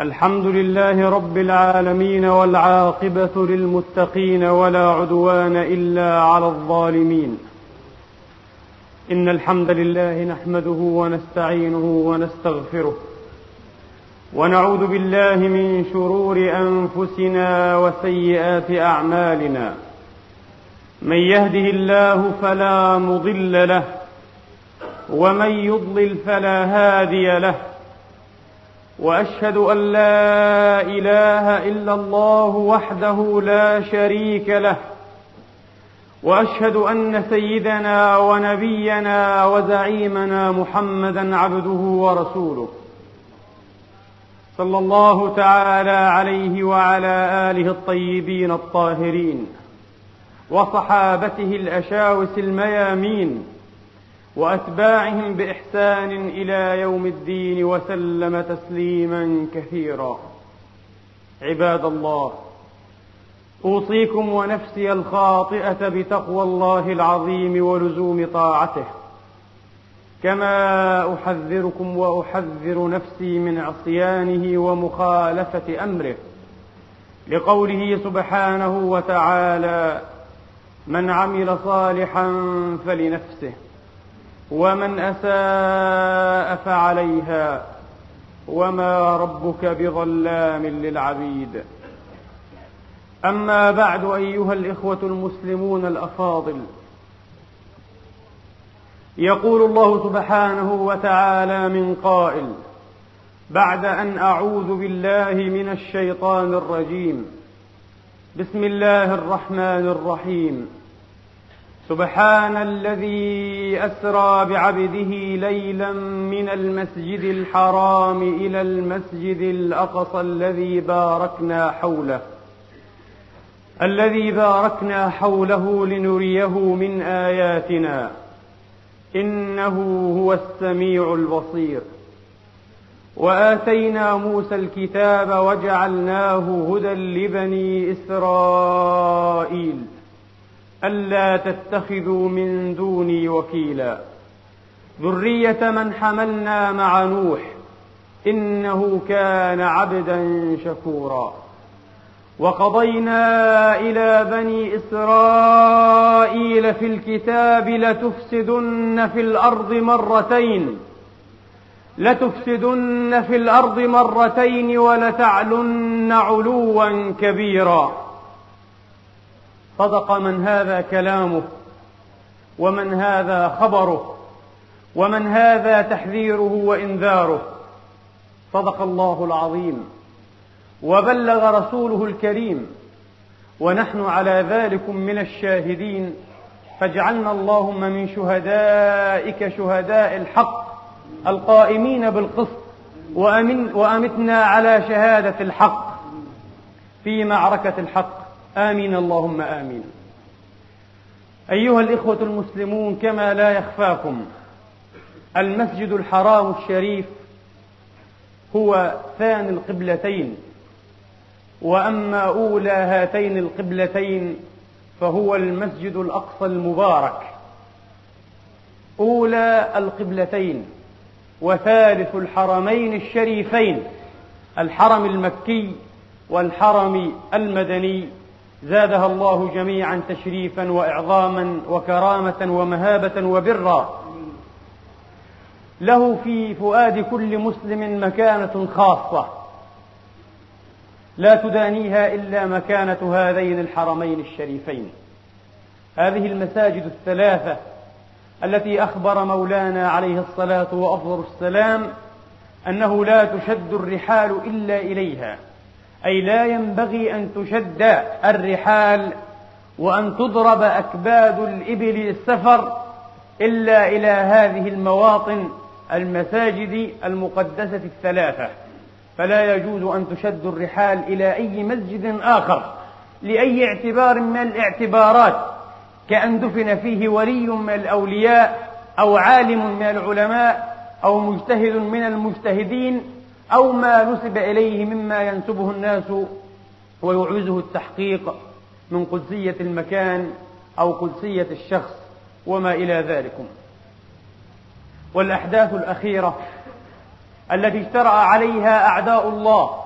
الحمد لله رب العالمين والعاقبة للمتقين ولا عدوان إلا على الظالمين. إن الحمد لله نحمده ونستعينه ونستغفره ونعوذ بالله من شرور أنفسنا وسيئات أعمالنا. من يهده الله فلا مضل له ومن يضلل فلا هادي له وأشهد أن لا إله إلا الله وحده لا شريك له وأشهد أن سيدنا ونبينا وزعيمنا محمدا عبده ورسوله. صلى الله تعالى عليه وعلى آله الطيبين الطاهرين وصحابته الأشاوس الميامين وأتباعهم بإحسان إلى يوم الدين وسلم تسليما كثيرا. عباد الله أوصيكم ونفسي الخاطئة بتقوى الله العظيم ولزوم طاعته. كما أحذركم وأحذر نفسي من عصيانه ومخالفة أمره. لقوله سبحانه وتعالى من عمل صالحا فلنفسه ومن أساء فعليها وما ربك بظلام للعبيد. أما بعد أيها الإخوة المسلمون الأفاضل يقول الله سبحانه وتعالى من قائل بعد أن أعوذ بالله من الشيطان الرجيم بسم الله الرحمن الرحيم. سبحان الذي أسرى بعبده ليلا من المسجد الحرام إلى المسجد الأقصى الذي باركنا حوله الذي باركنا حوله لنريه من آياتنا إنه هو السميع البصير. وآتينا موسى الكتاب وجعلناه هدى لبني إسرائيل. ألا تتخذوا من دوني وكيلا. ذرية من حملنا مع نوح إنه كان عبدا شكورا. وقضينا إلى بني إسرائيل في الكتاب لتفسدن في الأرض مرتين. لتفسدن في الأرض مرتين ولتعلن علوا كبيرا. صدق من هذا كلامه ومن هذا خبره ومن هذا تحذيره وإنذاره. صدق الله العظيم. وبلغ رسوله الكريم. ونحن على ذلك من الشاهدين. فاجعلنا اللهم من شهدائك شهداء الحق القائمين بالقسط وأمتنا على شهادة الحق في معركة الحق. آمين اللهم آمين. أيها الإخوة المسلمون كما لا يخفاكم المسجد الحرام الشريف هو ثاني القبلتين وأما أولى هاتين القبلتين فهو المسجد الأقصى المبارك. أولى القبلتين وثالث الحرمين الشريفين الحرم المكي والحرم المدني زادها الله جميعا تشريفا واعظاما وكرامه ومهابة وبرا. له في فؤاد كل مسلم مكانة خاصة. لا تدانيها إلا مكانة هذين الحرمين الشريفين. هذه المساجد الثلاثة التي أخبر مولانا عليه الصلاة وأفضل السلام أنه لا تشد الرحال إلا إليها. أي لا ينبغي أن تشد الرحال وأن تضرب أكباد الإبل للسفر إلا إلى هذه المواطن المساجد المقدسة الثلاثة. فلا يجوز أن تشد الرحال إلى أي مسجد آخر لأي اعتبار من الاعتبارات كأن دفن فيه ولي من الأولياء أو عالم من العلماء أو مجتهد من المجتهدين أو ما نسب إليه مما ينسبه الناس ويعوزه التحقيق من قدسية المكان أو قدسية الشخص وما إلى ذلكم. والأحداث الأخيرة التي اجترا عليها أعداء الله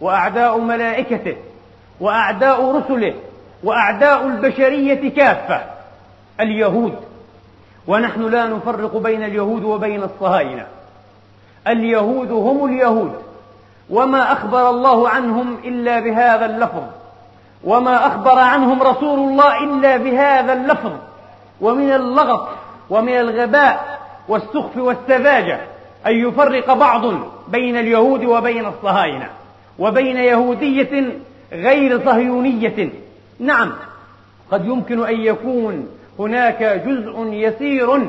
وأعداء ملائكته وأعداء رسله وأعداء البشرية كافة اليهود. ونحن لا نفرق بين اليهود وبين الصهاينة. اليهود هم اليهود. وما أخبر الله عنهم إلا بهذا اللفظ. وما أخبر عنهم رسول الله إلا بهذا اللفظ. ومن اللغط ومن الغباء والسخف والسذاجة أن يفرق بعض بين اليهود وبين الصهاينة. وبين يهودية غير صهيونية. نعم قد يمكن أن يكون هناك جزء يسير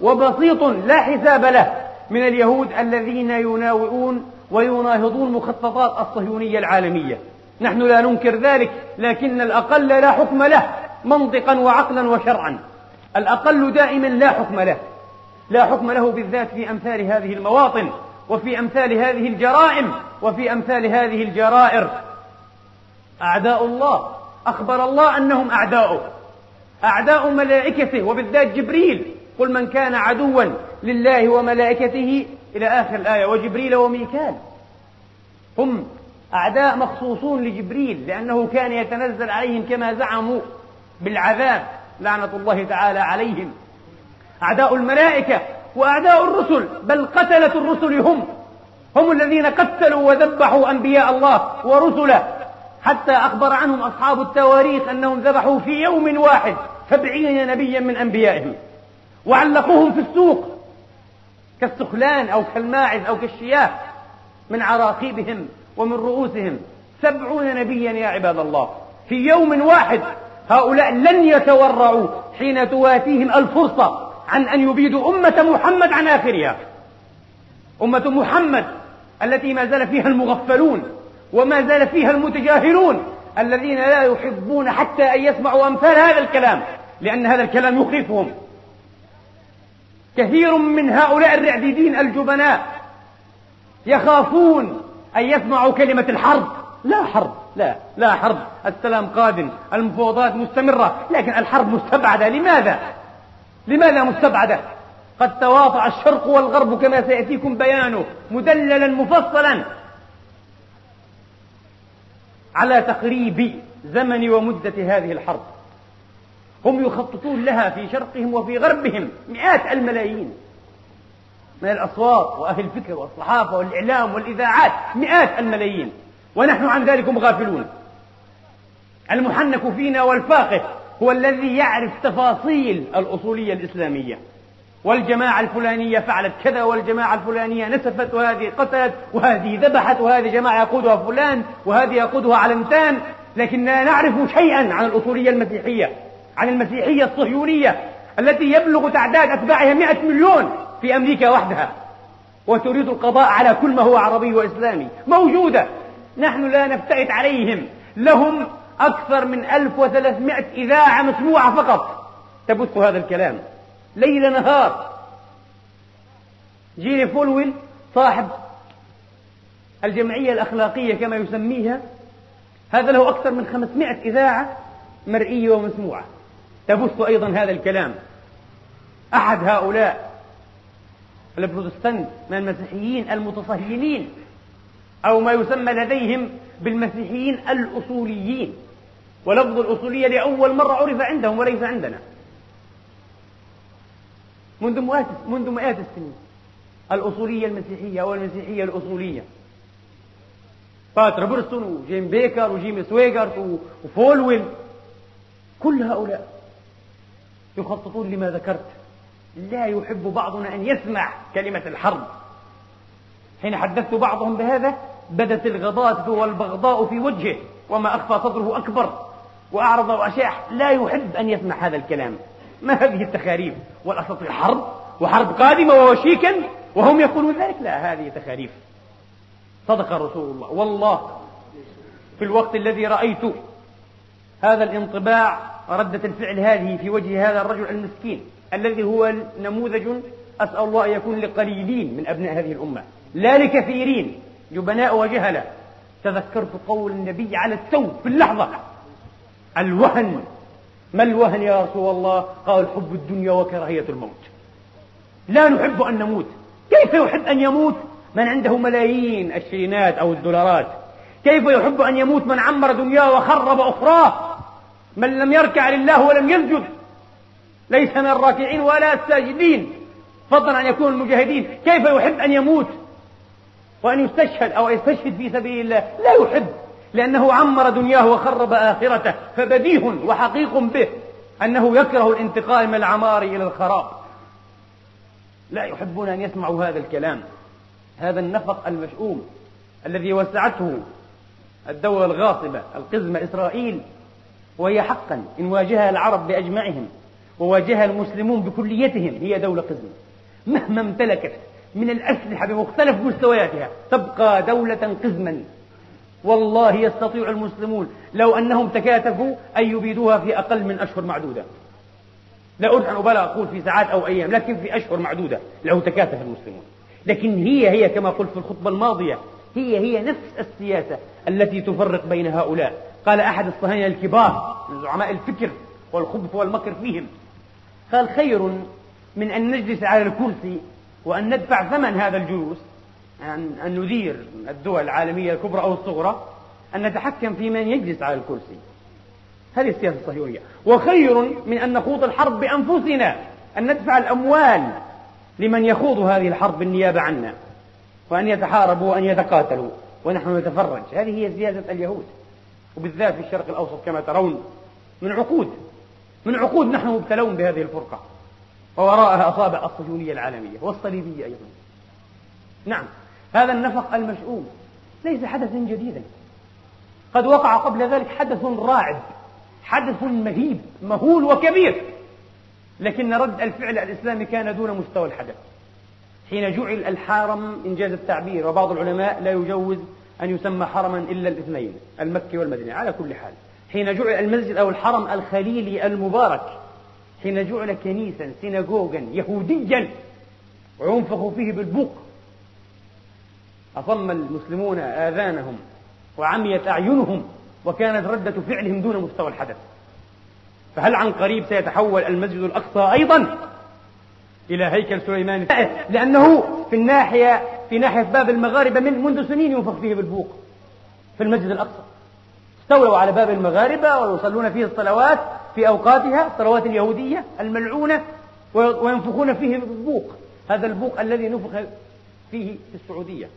وبسيط لا حساب له. من اليهود الذين يناوئون ويناهضون مخططات الصهيونية العالمية. نحن لا ننكر ذلك لكن الأقل لا حكم له منطقا وعقلا وشرعا. الأقل دائما لا حكم له. لا حكم له بالذات في أمثال هذه المواطن وفي أمثال هذه الجرائم وفي أمثال هذه الجرائر. أعداء الله أخبر الله أنهم أعداؤه. أعداء ملائكته وبالذات جبريل. قل من كان عدوا لله وملائكته إلى آخر الآية وجبريل وميكال. هم أعداء مخصوصون لجبريل لأنه كان يتنزل عليهم كما زعموا بالعذاب لعنة الله تعالى عليهم. أعداء الملائكة وأعداء الرسل بل قتلة الرسل هم. هم الذين قتلوا وذبحوا أنبياء الله ورسله. حتى أخبر عنهم أصحاب التواريخ أنهم ذبحوا في يوم واحد سبعين نبيا من أنبيائهم. وعلقوهم في السوق. كالسخلان أو كالماعز أو كالشياه من عراقيبهم ومن رؤوسهم. سبعون نبيا يا عباد الله. في يوم واحد هؤلاء لن يتورعوا حين تواتيهم الفرصة عن أن يبيدوا أمة محمد عن آخرها. أمة محمد التي ما زال فيها المغفلون وما زال فيها المتجاهلون الذين لا يحبون حتى أن يسمعوا أمثال هذا الكلام لأن هذا الكلام يخيفهم. كثير من هؤلاء الرعديدين الجبناء يخافون أن يسمعوا كلمة الحرب. لا حرب لا لا حرب. السلام قادم المفاوضات مستمرة لكن الحرب مستبعدة. لماذا؟ لماذا مستبعدة؟ قد تواطأ الشرق والغرب كما سيأتيكم بيانه مدللا مفصلا على تقريب زمن ومدة هذه الحرب. هم يخططون لها في شرقهم وفي غربهم مئات الملايين من الأصوات وأهل الفكر والصحافة والإعلام والإذاعات مئات الملايين. ونحن عن ذلك غافلون المحنك فينا والفاقه هو الذي يعرف تفاصيل الأصولية الإسلامية. والجماعة الفلانية فعلت كذا والجماعة الفلانية نسفت وهذه قتلت وهذه ذبحت وهذه جماعة يقودها فلان وهذه يقودها علمتان لكننا نعرف شيئا عن الأصولية المسيحية. عن المسيحية الصهيونية التي يبلغ تعداد أتباعها مئة مليون في أمريكا وحدها. وتريد القضاء على كل ما هو عربي وإسلامي. موجودة. نحن لا نفتئت عليهم. لهم أكثر من 1300 إذاعة مسموعة فقط. تبث هذا الكلام. ليل نهار. جيري فولويل صاحب الجمعية الأخلاقية كما يسميها هذا له أكثر من 500 إذاعة مرئية ومسموعة. تبث أيضا هذا الكلام. أحد هؤلاء البروتستانت من المسيحيين المتصهينين أو ما يسمى لديهم بالمسيحيين الأصوليين. ولفظ الأصولية لأول مرة عرف عندهم وليس عندنا. منذ مئات منذ مئات السنين الأصولية المسيحية أو المسيحية الأصولية. باتر برسون وجيم بيكر وجيمس ويجرت وفولويل كل هؤلاء يخططون لما ذكرت. لا يحب بعضنا أن يسمع كلمة الحرب. حين حدثت بعضهم بهذا بدت الغضاضة والبغضاء في وجهه وما أخفى صدره أكبر وأعرض وأشاح. لا يحب أن يسمع هذا الكلام. ما هذه التخاريف؟ والأساطير حرب وحرب قادمة ووشيكا وهم يقولون ذلك. لا هذه تخاريف. صدق رسول الله. والله في الوقت الذي رأيت هذا الانطباع ردة الفعل هذه في وجه هذا الرجل المسكين الذي هو نموذج أسأل الله أن يكون لقليلين من أبناء هذه الأمة لا لكثيرين جبناء وجهلة. تذكرت قول النبي على التو في اللحظة. الوهن. ما الوهن يا رسول الله؟ قال حب الدنيا وكراهية الموت. لا نحب أن نموت. كيف يحب أن يموت من عنده ملايين الشرينات أو الدولارات؟ كيف يحب أن يموت من عمر دنياه وخرب أخراه؟ من لم يركع لله ولم يسجد. ليس من الراكعين ولا الساجدين. فضلا عن يكون المجاهدين. كيف يحب أن يموت؟ وأن يستشهد أو يستشهد في سبيل الله. لا يحب. لأنه عمر دنياه وخرب آخرته. فبديه وحقيق به. أنه يكره الانتقال من العمار إلى الخراب. لا يحبون أن يسمعوا هذا الكلام. هذا النفق المشؤوم. الذي وسعته الدولة الغاصبة. القزمة إسرائيل. وهي حقا. إن واجهها العرب بأجمعهم وواجهها المسلمون بكليتهم هي دولة قزمة مهما امتلكت من الأسلحة بمختلف مستوياتها تبقى دولة قزما. والله يستطيع المسلمون لو أنهم تكاتفوا أن يبيدوها في أقل من أشهر معدودة. لا أريد أن أبالغ أقول في ساعات أو أيام لكن في أشهر معدودة لو تكاتف المسلمون. لكن هي هي كما قلت في الخطبة الماضية هي هي نفس السياسة التي تفرق بين هؤلاء. قال أحد الصهاينة الكبار من زعماء الفكر والخبث والمكر فيهم. قال خير من أن نجلس على الكرسي وأن ندفع ثمن هذا الجلوس أن, أن ندير الدول العالمية الكبرى أو الصغرى أن نتحكم في من يجلس على الكرسي. هذه السياسة الصهيونية. وخير من أن نخوض الحرب بأنفسنا أن ندفع الأموال لمن يخوض هذه الحرب بالنيابة عنا وأن يتحاربوا وأن يتقاتلوا ونحن نتفرج. هذه هي سياسة اليهود. وبالذات في الشرق الأوسط كما ترون من عقود من عقود نحن مبتلون بهذه الفرقة. ووراءها أصابع الصهيونية العالمية والصليبية أيضا. نعم هذا النفق المشؤوم. ليس حدثا جديدا. قد وقع قبل ذلك حدث راعب حدث مهيب مهول وكبير. لكن رد الفعل الإسلامي كان دون مستوى الحدث. حين جعل الحرم إنجاز التعبير وبعض العلماء لا يجوز أن يسمى حرما إلا الاثنين المكي والمدني على كل حال. حين جعل المسجد أو الحرم الخليلي المبارك حين جعل كنيسا سيناغوغا يهوديا وينفخ فيه بالبوق أصم المسلمون آذانهم وعميت أعينهم وكانت ردة فعلهم دون مستوى الحدث. فهل عن قريب سيتحول المسجد الأقصى أيضا إلى هيكل سليمان؟ لأنه في الناحية في ناحية باب المغاربة من منذ سنين ينفخ فيه بالبوق في المسجد الأقصى. استولوا على باب المغاربة ويصلون فيه الصلوات في أوقاتها الصلوات اليهودية الملعونة وينفخون فيه بالبوق. هذا البوق الذي نفخ فيه في السعودية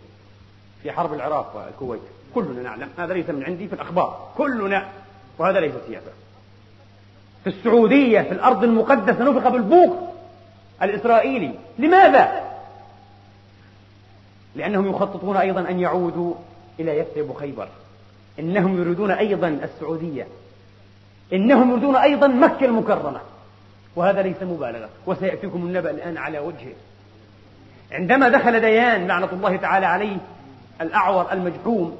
في حرب العراق والكويت. كلنا نعلم هذا ليس من عندي في الأخبار. كلنا. وهذا ليس سياسة. في السعودية في الأرض المقدسة نفخ بالبوق الإسرائيلي. لماذا؟ لأنهم يخططون أيضا أن يعودوا إلى يثرب خيبر إنهم يريدون أيضا السعودية. إنهم يريدون أيضا مكة المكرمة. وهذا ليس مبالغة. وسيأتيكم النبأ الآن على وجهه. عندما دخل ديان لعنة الله تعالى عليه الأعور المجحوم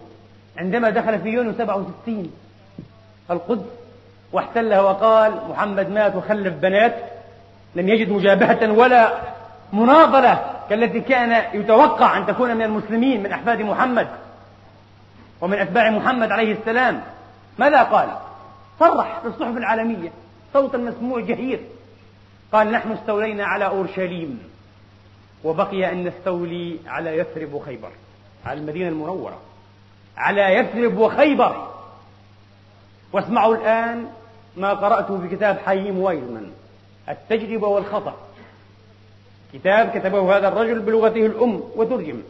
عندما دخل في يونيو 67 القدس واحتلها وقال محمد مات وخلف بنات لم يجد مجابهة ولا مناضلة كالتي كان يتوقع أن تكون من المسلمين من أحفاد محمد ومن أتباع محمد عليه السلام. ماذا قال؟ صرح في الصحف العالمية صوتا مسموع جهير. قال نحن استولينا على أورشليم وبقي أن نستولي على يثرب وخيبر على المدينة المنورة على يثرب وخيبر. واسمعوا الآن ما قرأته في كتاب حييم وايزمان التجربة والخطأ. كتاب كتبه هذا الرجل بلغته الأم وترجم.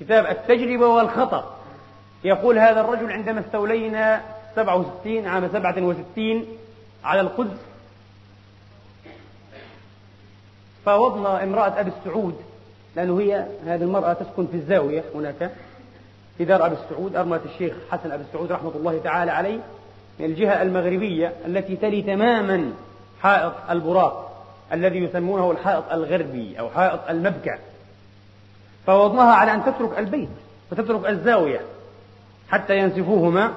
كتاب التجربة والخطأ. يقول هذا الرجل عندما استولينا 67 عام 67 على القدس فاوضنا امرأة أبي السعود لأنه هي هذه المرأة تسكن في الزاوية هناك في دار أبي السعود أرملة الشيخ حسن أبي السعود رحمة الله تعالى عليه من الجهة المغربية التي تلي تماما حائط البراق. الذي يسمونه الحائط الغربي أو حائط المبكى. فوضناها على أن تترك البيت وتترك الزاوية حتى ينسفوهما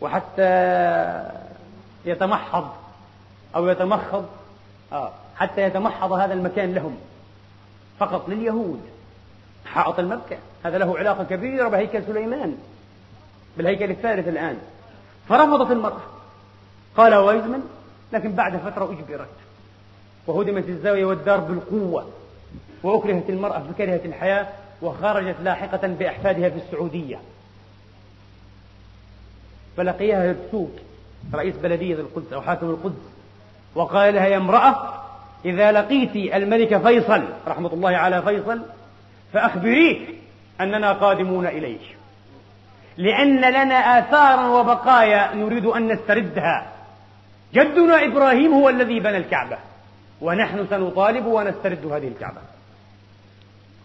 وحتى يتمحض أو يتمخض آه حتى يتمحض هذا المكان لهم فقط لليهود. حائط المبكى هذا له علاقة كبيرة بهيكل سليمان بالهيكل الثالث الآن. فرفضت المرأة. قال وايزمان لكن بعد فترة أجبرت. وهدمت الزاوية والدار بالقوة وأكرهت المرأة فكرهت الحياة وخرجت لاحقة بأحفادها في السعودية. فلقيها هرسوك رئيس بلدية القدس أو حاكم القدس وقال لها يا امرأة إذا لقيت الملك فيصل رحمة الله على فيصل فأخبريه أننا قادمون إليك. لأن لنا آثارا وبقايا نريد أن نستردها. جدنا إبراهيم هو الذي بنى الكعبة. ونحن سنطالب ونسترد هذه الكعبة.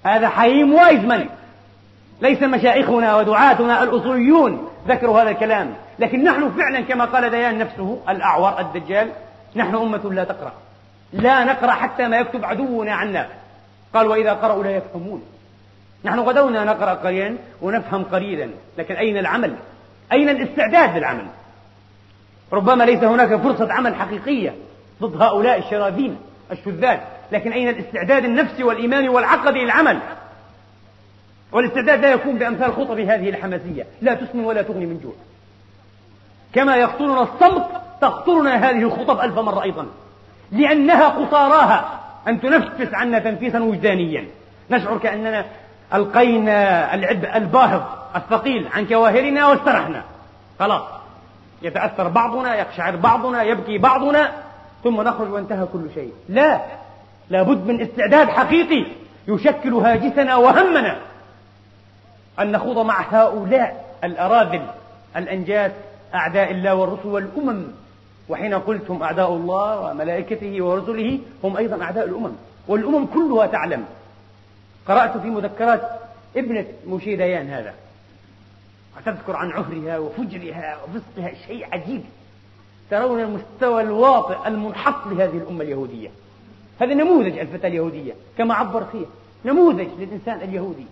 هذا حييم وايزمان ليس مشايخنا ودعاتنا الأصوليون ذكروا هذا الكلام. لكن نحن فعلا كما قال ديان نفسه الأعور الدجال نحن أمة لا تقرأ. لا نقرأ حتى ما يكتب عدونا عنا. قال وإذا قرأوا لا يفهمون. نحن غدونا نقرأ قليلا ونفهم قليلا. لكن أين العمل؟ أين الاستعداد للعمل؟ ربما ليس هناك فرصة عمل حقيقية. ضد هؤلاء الشراذين الشذاذ. لكن أين الاستعداد النفسي والإيماني والعقدي للعمل؟ والاستعداد لا يكون بأمثال خطب هذه الحماسية. لا تسمن ولا تغني من جوع. كما يخطرنا الصمت تخطرنا هذه الخطب ألف مرة أيضا. لأنها قصاراها. أن تنفس عنا تنفيسا وجدانيا. نشعر كأننا ألقينا العبء الباهظ الثقيل عن كواهرنا واسترحنا. خلاص. يتأثر بعضنا يقشعر بعضنا يبكي بعضنا. ثم نخرج وانتهى كل شيء. لا لابد من استعداد حقيقي يشكل هاجسنا وهمنا أن نخوض مع هؤلاء الأراذل الأنجاس أعداء الله والرسل والأمم. وحين قلتم أعداء الله وملائكته ورسله هم أيضا أعداء الأمم. والأمم كلها تعلم. قرأت في مذكرات ابنة موشي ديان هذا. وتذكر عن عهرها وفجرها وفسقها شيء عجيب. ترون المستوى الواطئ المنحط لهذه الأمة اليهودية. هذا نموذج الفتاة اليهودية كما عبر فيها نموذج للإنسان اليهودي.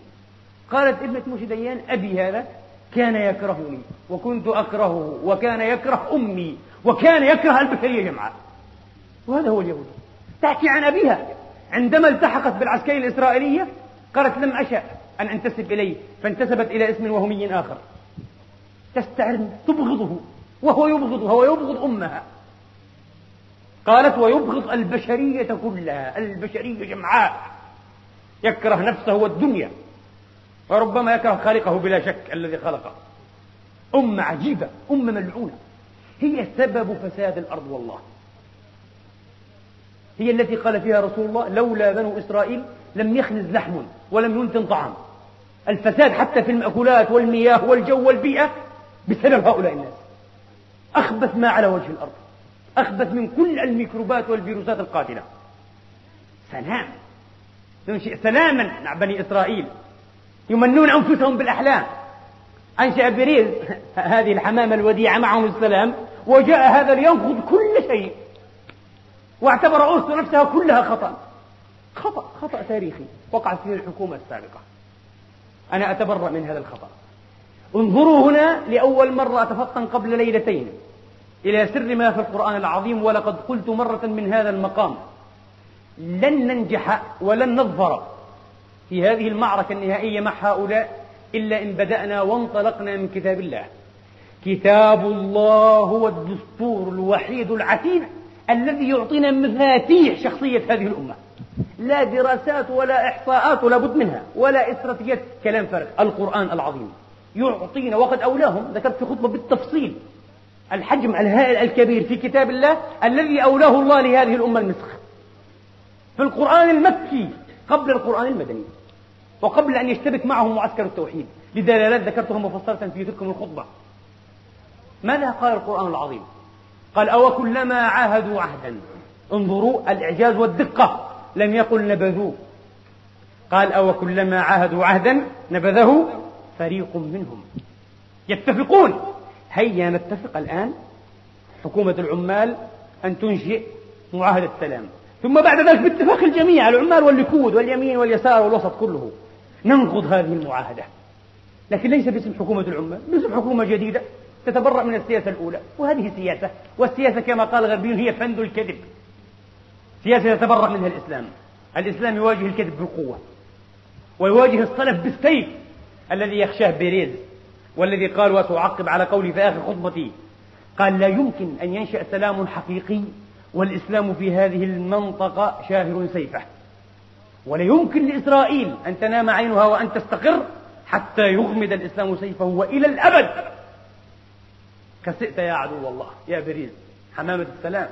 قالت ابنة موشي ديان أبي هذا كان يكرهني وكنت أكرهه وكان يكره أمي وكان يكره البشرية جمعاء وهذا هو اليهودي. تحكي عن أبيها. عندما التحقت بالعسكرية الإسرائيلية قالت لم أشأ أن أنتسب إليه فانتسبت إلى اسم وهمي آخر. تستعر تبغضه. وهو يبغضها ويبغض أمها. قالت ويبغض البشرية كلها البشرية جمعاء. يكره نفسه والدنيا. وربما يكره خالقه بلا شك الذي خلقه. أمة عجيبة أمة ملعونة. هي سبب فساد الأرض والله. هي التي قال فيها رسول الله لولا بنو إسرائيل لم يخنز لحم ولم ينتن طعام. الفساد حتى في المأكولات والمياه والجو والبيئة بسبب هؤلاء الناس. أخبث ما على وجه الأرض. أخبث من كل الميكروبات والفيروسات القاتلة. سلام. ننشئ سلاما مع بني إسرائيل. يمنون أنفسهم بالأحلام. أنشأ بريز. هذه الحمامة الوديعة معهم السلام. وجاء هذا لينقض كل شيء. واعتبر أوسطو نفسها كلها خطأ. خطأ خطأ تاريخي. وقعت فيه الحكومة السابقة. أنا أتبرأ من هذا الخطأ. انظروا هنا لأول مرة أتفطن قبل ليلتين إلى سر ما في القرآن العظيم ولقد قلت مرة من هذا المقام. لن ننجح ولن نظفر في هذه المعركة النهائية مع هؤلاء إلا إن بدأنا وانطلقنا من كتاب الله. كتاب الله هو الدستور الوحيد العتيد الذي يعطينا مفاتيح شخصية هذه الأمة. لا دراسات ولا إحصاءات ولا بد منها ولا استراتيجيات كلام فارغ. القرآن العظيم. يعطينا وقد أولاهم. ذكرت في خطبة بالتفصيل الحجم الهائل الكبير في كتاب الله الذي أولاه الله لهذه الأمة المسخ. في القرآن المكي قبل القرآن المدني وقبل أن يشتبك معهم معسكر التوحيد. لدلالات ذكرتها مفصلة في تلك الخطبة. ماذا قال القرآن العظيم؟ قال أو كلما عاهدوا عهدا. انظروا الإعجاز والدقة. لم يقل نبذوه. قال أو كلما عاهدوا عهدا. نبذه فريق منهم. يتفقون. هيا نتفق الآن. حكومة العمال أن تنشئ معاهدة سلام ثم بعد ذلك باتفاق الجميع العمال والليكود واليمين واليسار والوسط كله ننقض هذه المعاهدة. لكن ليس باسم حكومة العمال باسم حكومة جديدة تتبرأ من السياسة الأولى. وهذه سياسة والسياسة كما قال الغربيون هي فند الكذب. سياسة يتبرأ منها الإسلام. الإسلام يواجه الكذب بالقوة ويواجه الصلف بالسيف. الذي يخشاه بيريز والذي قال وتعقب على قولي في آخر خطبتي. قال لا يمكن أن ينشأ سلام حقيقي والإسلام في هذه المنطقة شاهر سيفه. ولا يمكن لإسرائيل أن تنام عينها وأن تستقر حتى يغمد الإسلام سيفه وإلى الأبد. خسئت يا عدو الله يا بريز حمامة السلام.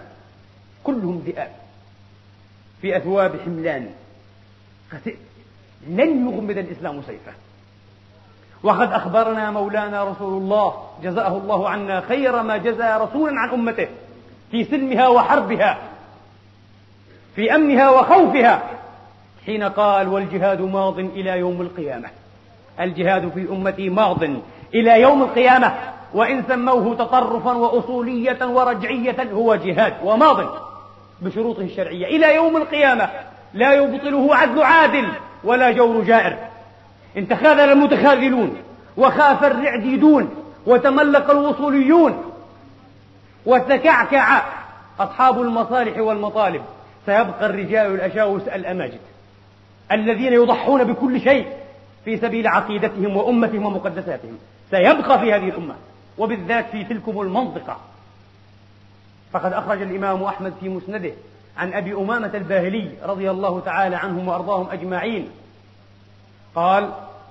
كلهم ذئاب في أثواب حملان. خسئت لن يغمد الإسلام سيفه. وقد أخبرنا مولانا رسول الله جزاه الله عنا خير ما جزى رسولا عن أمته في سلمها وحربها في أمنها وخوفها حين قال والجهاد ماض إلى يوم القيامة. الجهاد في أمتي ماض إلى يوم القيامة وإن سموه تطرفا وأصولية ورجعية هو جهاد وماض بشروطه الشرعية. إلى يوم القيامة لا يبطله عدل عادل ولا جور جائر. إن تخاذل المتخاذلون وخاف الرعديدون وتملق الوصوليون. وتكعكع أصحاب المصالح والمطالب سيبقى الرجال الأشاوس الأماجد الذين يضحون بكل شيء في سبيل عقيدتهم وأمتهم ومقدساتهم. سيبقى في هذه الأمة وبالذات في تلكم المنطقة. فقد أخرج الإمام أحمد في مسنده عن أبي أمامة الباهلي رضي الله تعالى عنهم وأرضاهم أجمعين. قال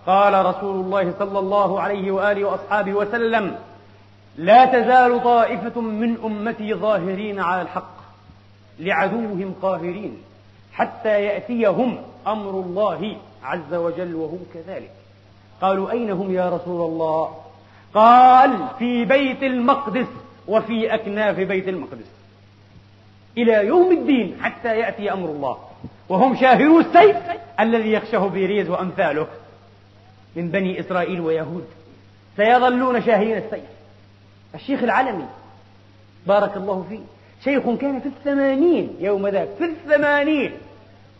قال رسول الله صلى الله عليه وآله وأصحابه وسلم لا تزال طائفة من أمتي ظاهرين على الحق لعدوهم قاهرين حتى يأتيهم أمر الله عز وجل وهم كذلك. قالوا أين هم يا رسول الله؟ قال في بيت المقدس وفي أكناف بيت المقدس. إلى يوم الدين حتى يأتي أمر الله وهم شاهرو السيف الذي يخشه بيريز وأمثاله. من بني إسرائيل ويهود. سيظلون شاهرين السيف. الشيخ العلمي بارك الله فيه شيخ كان في الثمانين يوم ذاك في الثمانين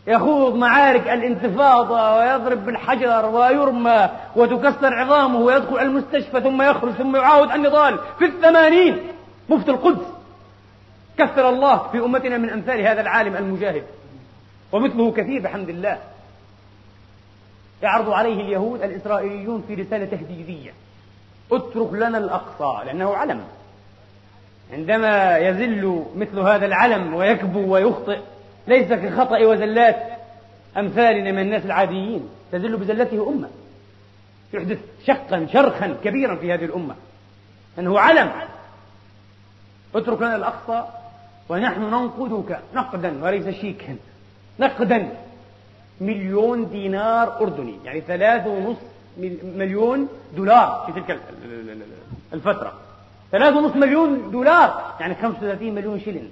يخوض معارك الانتفاضة ويضرب بالحجر ويرمى وتكسر عظامه ويدخل المستشفى ثم يخرج ثم يعاود النضال في الثمانين مفتي القدس كثر الله في أمتنا من أمثال هذا العالم المجاهد. ومثله كثير بحمد الله. يعرض عليه اليهود الإسرائيليون في رسالة تهديدية. اترك لنا الأقصى لأنه علم. عندما يزل مثل هذا العلم ويكبو ويخطئ ليس كخطأ وزلات أمثالنا من الناس العاديين. تزل بزلته أمة. يحدث شقا شرخا كبيرا في هذه الأمة. أنه علم. اترك لنا الأقصى ونحن ننقدك نقدا وليس شيكا. نقدا. مليون دينار أردني يعني ثلاثة ونصف مليون دولار في تلك الفترة. ثلاثة ونصف مليون دولار يعني 35 مليون شلن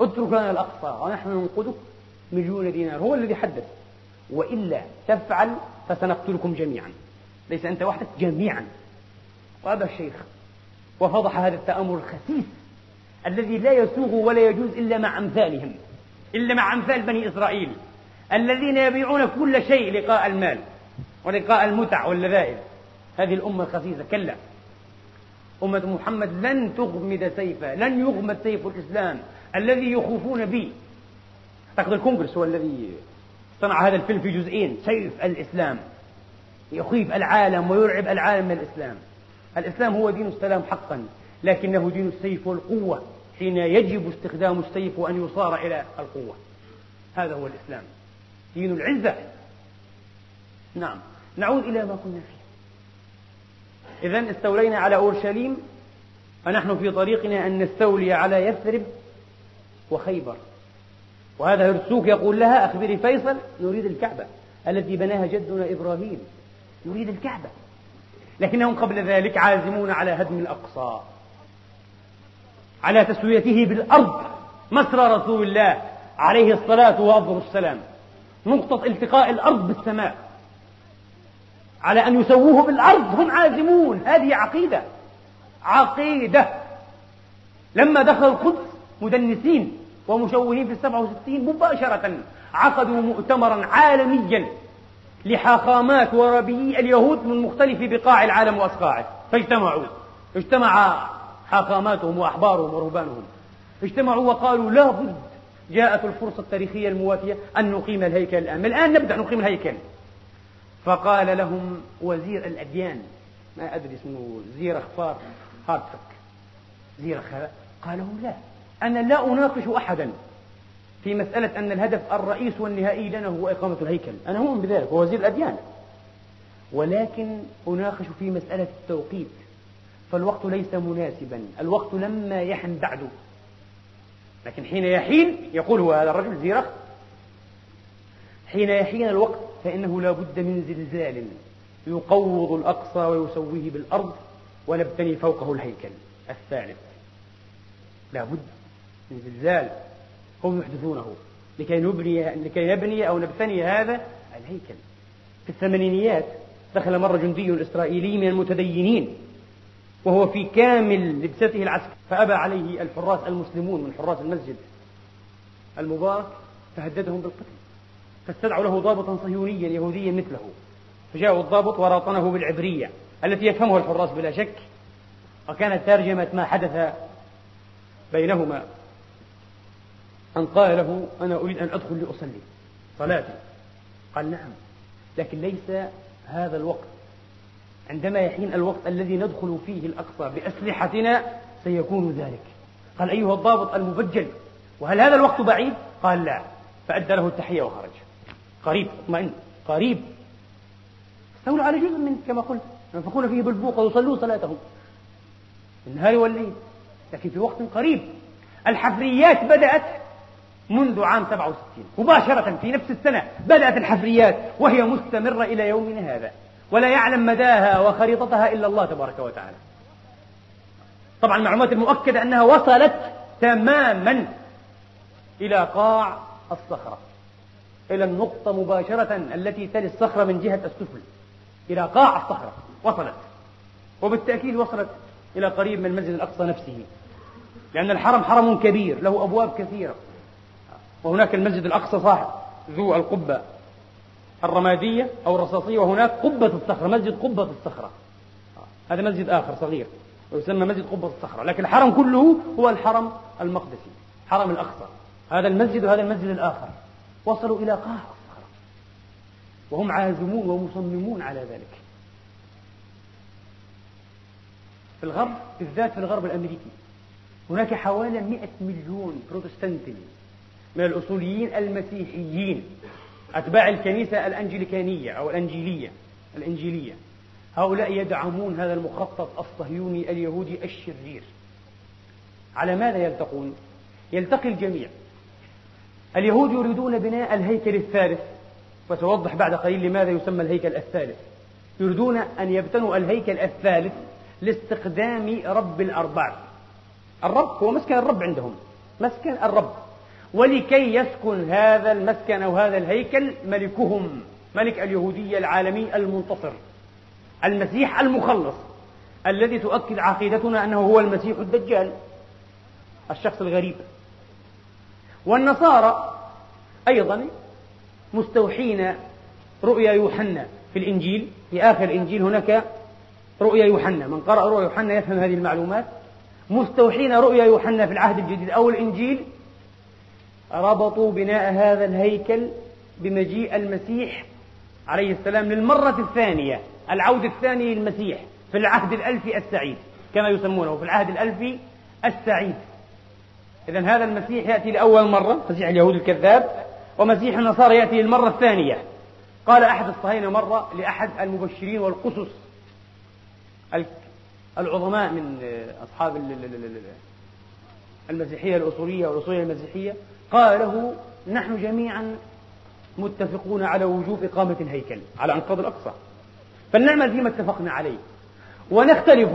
اترك لنا الأقصى ونحن ننقذك مليون دينار هو الذي حدد وإلا تفعل فسنقتلكم جميعا. ليس أنت وحدك جميعا. وأبى الشيخ وفضح هذا التأمر الخسيس الذي لا يسوغ ولا يجوز إلا مع أمثالهم إلا مع أمثال بني إسرائيل. الذين يبيعون كل شيء لقاء المال ولقاء المتع واللذائذ. هذه الأمة الخسيسة كلا. أمة محمد لن تغمد سيفا لن يغمد سيف الإسلام. الذي يخوفون به. أعتقد الكونغرس هو الذي صنع هذا الفيلم في جزئين. سيف الإسلام. يخيف العالم ويرعب العالم من الإسلام. الإسلام هو دين السلام حقا لكنه دين السيف والقوة حين يجب استخدام السيف وأن يصار إلى القوة. هذا هو الإسلام. دين العزة. نعم. نعود إلى ما كنا فيه. إذا استولينا على أورشليم. ونحن في طريقنا أن نستولي على يثرب وخيبر. وهذا هرسوك يقول لها أخبري فيصل نريد الكعبة التي بناها جدنا إبراهيم. نريد الكعبة. لكنهم قبل ذلك عازمون على هدم الأقصى. على تسويته بالأرض مسرى رسول الله عليه الصلاة وأفضل السلام نقطة التقاء الأرض بالسماء. على أن يسووه بالأرض هم عازمون. هذه عقيدة. عقيدة. لما دخل القدس مدنسين ومشوهين في السبعة وستين مباشرة عقدوا مؤتمرا عالميا لحاخامات وربيي اليهود من مختلف بقاع العالم وأصقاعه. فاجتمعوا. اجتمع حاخاماتهم وأحبارهم ورهبانهم. اجتمعوا وقالوا لا بد جاءت الفرصة التاريخية المواتية أن نقيم الهيكل الآن. الآن نبدأ نقيم الهيكل. فقال لهم وزير الأديان ما أدري اسمه زير أخبار هارتفك زير قال لهم لا. أنا لا أناقش أحدا في مسألة أن الهدف الرئيس والنهائي لنا هو إقامة الهيكل. أنا مؤمن بذلك وزير الأديان. ولكن أناقش في مسألة التوقيت. فالوقت ليس مناسبا. الوقت لما يحن بعد لكن حين يحين يقول هو هذا الرجل زيرخ حين يحين الوقت فإنه لا بد من زلزال يقوض الأقصى ويسويه بالأرض ونبتني فوقه الهيكل. الثالث لا بد من زلزال. هم يحدثونه. لكي نبني لكي نبني أو نبتني هذا الهيكل. في الثمانينيات دخل مرة جندي إسرائيلي من المتدينين. وهو في كامل لبسته العسكرية. فأبى عليه الحراس المسلمون من حراس المسجد المبارك فهددهم بالقتل. فاستدعوا له ضابطا صهيونيا يهوديا مثله. فجاء الضابط وراطنه بالعبرية التي يفهمها الحراس بلا شك. وكانت ترجمة ما حدث بينهما أن قال له أنا أريد أن أدخل لأصلي. صلاة قال نعم. لكن ليس هذا الوقت. عندما يحين الوقت الذي ندخل فيه الأقصى بأسلحتنا سيكون ذلك. قال أيها الضابط المبجل وهل هذا الوقت بعيد؟ قال لا. فأدى له التحية وخرج. قريب اطمئن. قريب. استولوا على جزء من كما قلت. ينفقون فيه بالبوق ويصلون صلاتهم. النهار والليل. لكن في وقت قريب. الحفريات بدأت منذ عام 67 مباشرة في نفس السنة بدأت الحفريات وهي مستمرة إلى يومنا هذا. ولا يعلم مداها وخريطتها إلا الله تبارك وتعالى. طبعا المعلومات المؤكدة أنها وصلت تماما إلى قاع الصخرة إلى النقطة مباشرة التي تلي الصخرة من جهة السفل إلى قاع الصخرة وصلت. وبالتأكيد وصلت إلى قريب من المسجد الأقصى نفسه لأن الحرم حرم كبير له أبواب كثيرة. وهناك المسجد الأقصى صاحب ذو القبة. الرمادية أو الرصاصية وهناك قبة الصخرة مسجد قبة الصخرة. هذا مسجد آخر صغير ويسمى مسجد قبة الصخرة. لكن الحرم كله هو الحرم المقدسي حرم الأقصى. هذا المسجد وهذا المسجد الآخر. وصلوا إلى قاع الصخرة. وهم عازمون ومصممون على ذلك. في الغرب بالذات في الغرب الأمريكي هناك حوالي 100 مليون بروتستانتي من الأصوليين المسيحيين. أتباع الكنيسة الأنجليكانية أو الأنجيلية الإنجيلية. هؤلاء يدعمون هذا المخطط الصهيوني اليهودي الشرير. على ماذا يلتقون؟ يلتقي الجميع. اليهود يريدون بناء الهيكل الثالث وسأوضح بعد قليل لماذا يسمى الهيكل الثالث. يريدون أن يبتنوا الهيكل الثالث لاستقدام رب الأرباب الرب هو مسكن الرب عندهم. مسكن الرب. ولكي يسكن هذا المسكن أو هذا الهيكل ملكهم ملك اليهودية العالمي المنتصر المسيح المخلص الذي تؤكد عقيدتنا أنه هو المسيح الدجال الشخص الغريب. والنصارى أيضا مستوحين رؤيا يوحنا في الإنجيل في آخر الإنجيل هناك رؤيا يوحنا من قرأ رؤيا يوحنا يفهم هذه المعلومات. مستوحين رؤيا يوحنا في العهد الجديد أو الإنجيل ربطوا بناء هذا الهيكل بمجيء المسيح عليه السلام للمرة الثانية العود الثاني للمسيح في العهد الألفي السعيد كما يسمونه في العهد الألفي السعيد. إذا هذا المسيح يأتي لأول مرة مسيح اليهود الكذاب ومسيح النصارى يأتي للمرة الثانية. قال أحد الصهاينة مرة لأحد المبشرين والقسس العظماء من أصحاب المسيحية الأصولية والأصولية المسيحية قال له نحن جميعا متفقون على وجوب إقامة الهيكل على أنقاض الأقصى. فلنعمل فيما اتفقنا عليه. ونختلف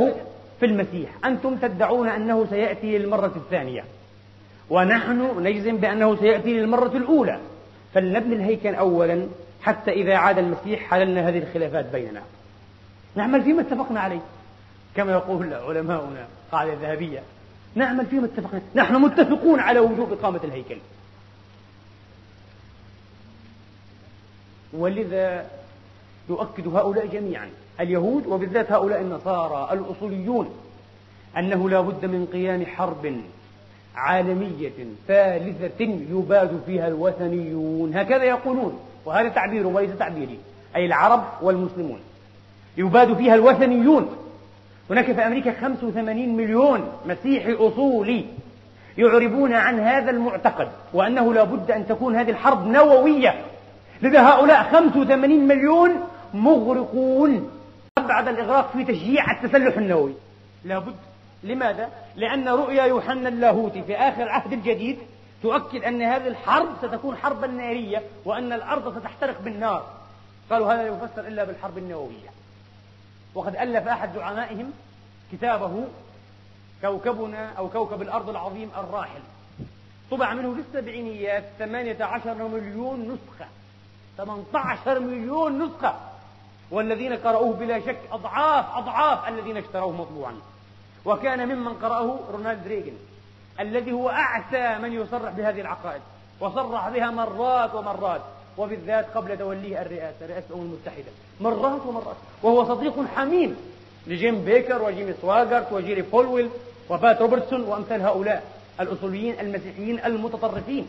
في المسيح. أنتم تدعون أنه سيأتي للمرة الثانية. ونحن نجزم بأنه سيأتي للمرة الأولى. فلنبني الهيكل أولا حتى إذا عاد المسيح حللنا هذه الخلافات بيننا. نعمل فيما اتفقنا عليه. كما يقول علماؤنا قاعدة ذهبية. نعمل فيما اتفقنا نحن متفقون على وجوب إقامة الهيكل. ولذا يؤكد هؤلاء جميعا اليهود وبالذات هؤلاء النصارى الأصوليون أنه لا بد من قيام حرب عالمية ثالثة يباد فيها الوثنيون. هكذا يقولون وهذا تعبير وليس تعبيري أي العرب والمسلمون. يباد فيها الوثنيون. هناك في أمريكا 85 مليون مسيحي أصولي يعربون عن هذا المعتقد وأنه لا بد أن تكون هذه الحرب نووية. لذا هؤلاء 85 مليون مغرقون بعد الإغراق في تشجيع التسلح النووي. لابد لماذا؟ لأن رؤيا يوحنا اللاهوتي في آخر العهد الجديد تؤكد أن هذه الحرب ستكون حربا نارية وأن الأرض ستحترق بالنار. قالوا هذا لا يفسر إلا بالحرب النووية. وقد ألف أحد زعمائهم كتابه كوكبنا أو كوكب الأرض العظيم الراحل. طبع منه في السبعينيات ثمانية عشر مليون نسخة. 18 مليون نسخة. والذين قرأوه بلا شك أضعاف أضعاف الذين اشتروه مطبوعا. وكان ممن قرأه رونالد ريغن الذي هو أعتى من يصرح بهذه العقائد وصرح بها مرات ومرات. وبالذات قبل توليه الرئاسة رئاسة الأمم المتحدة. مرات ومرات. وهو صديق حميم لجيم بيكر وجيمي سواغرت وجيري فولويل وبات روبرتسون وأمثال هؤلاء الأصوليين المسيحيين المتطرفين.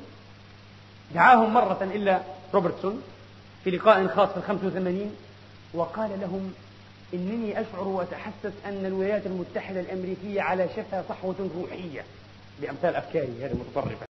دعاهم مرة إلا روبرتسون في لقاء خاص في الخمس وثمانين وقال لهم إنني أشعر وأتحسس أن الولايات المتحدة الأمريكية على شفا صحوة روحية. بأمثال أفكاري هذه المتطرفة.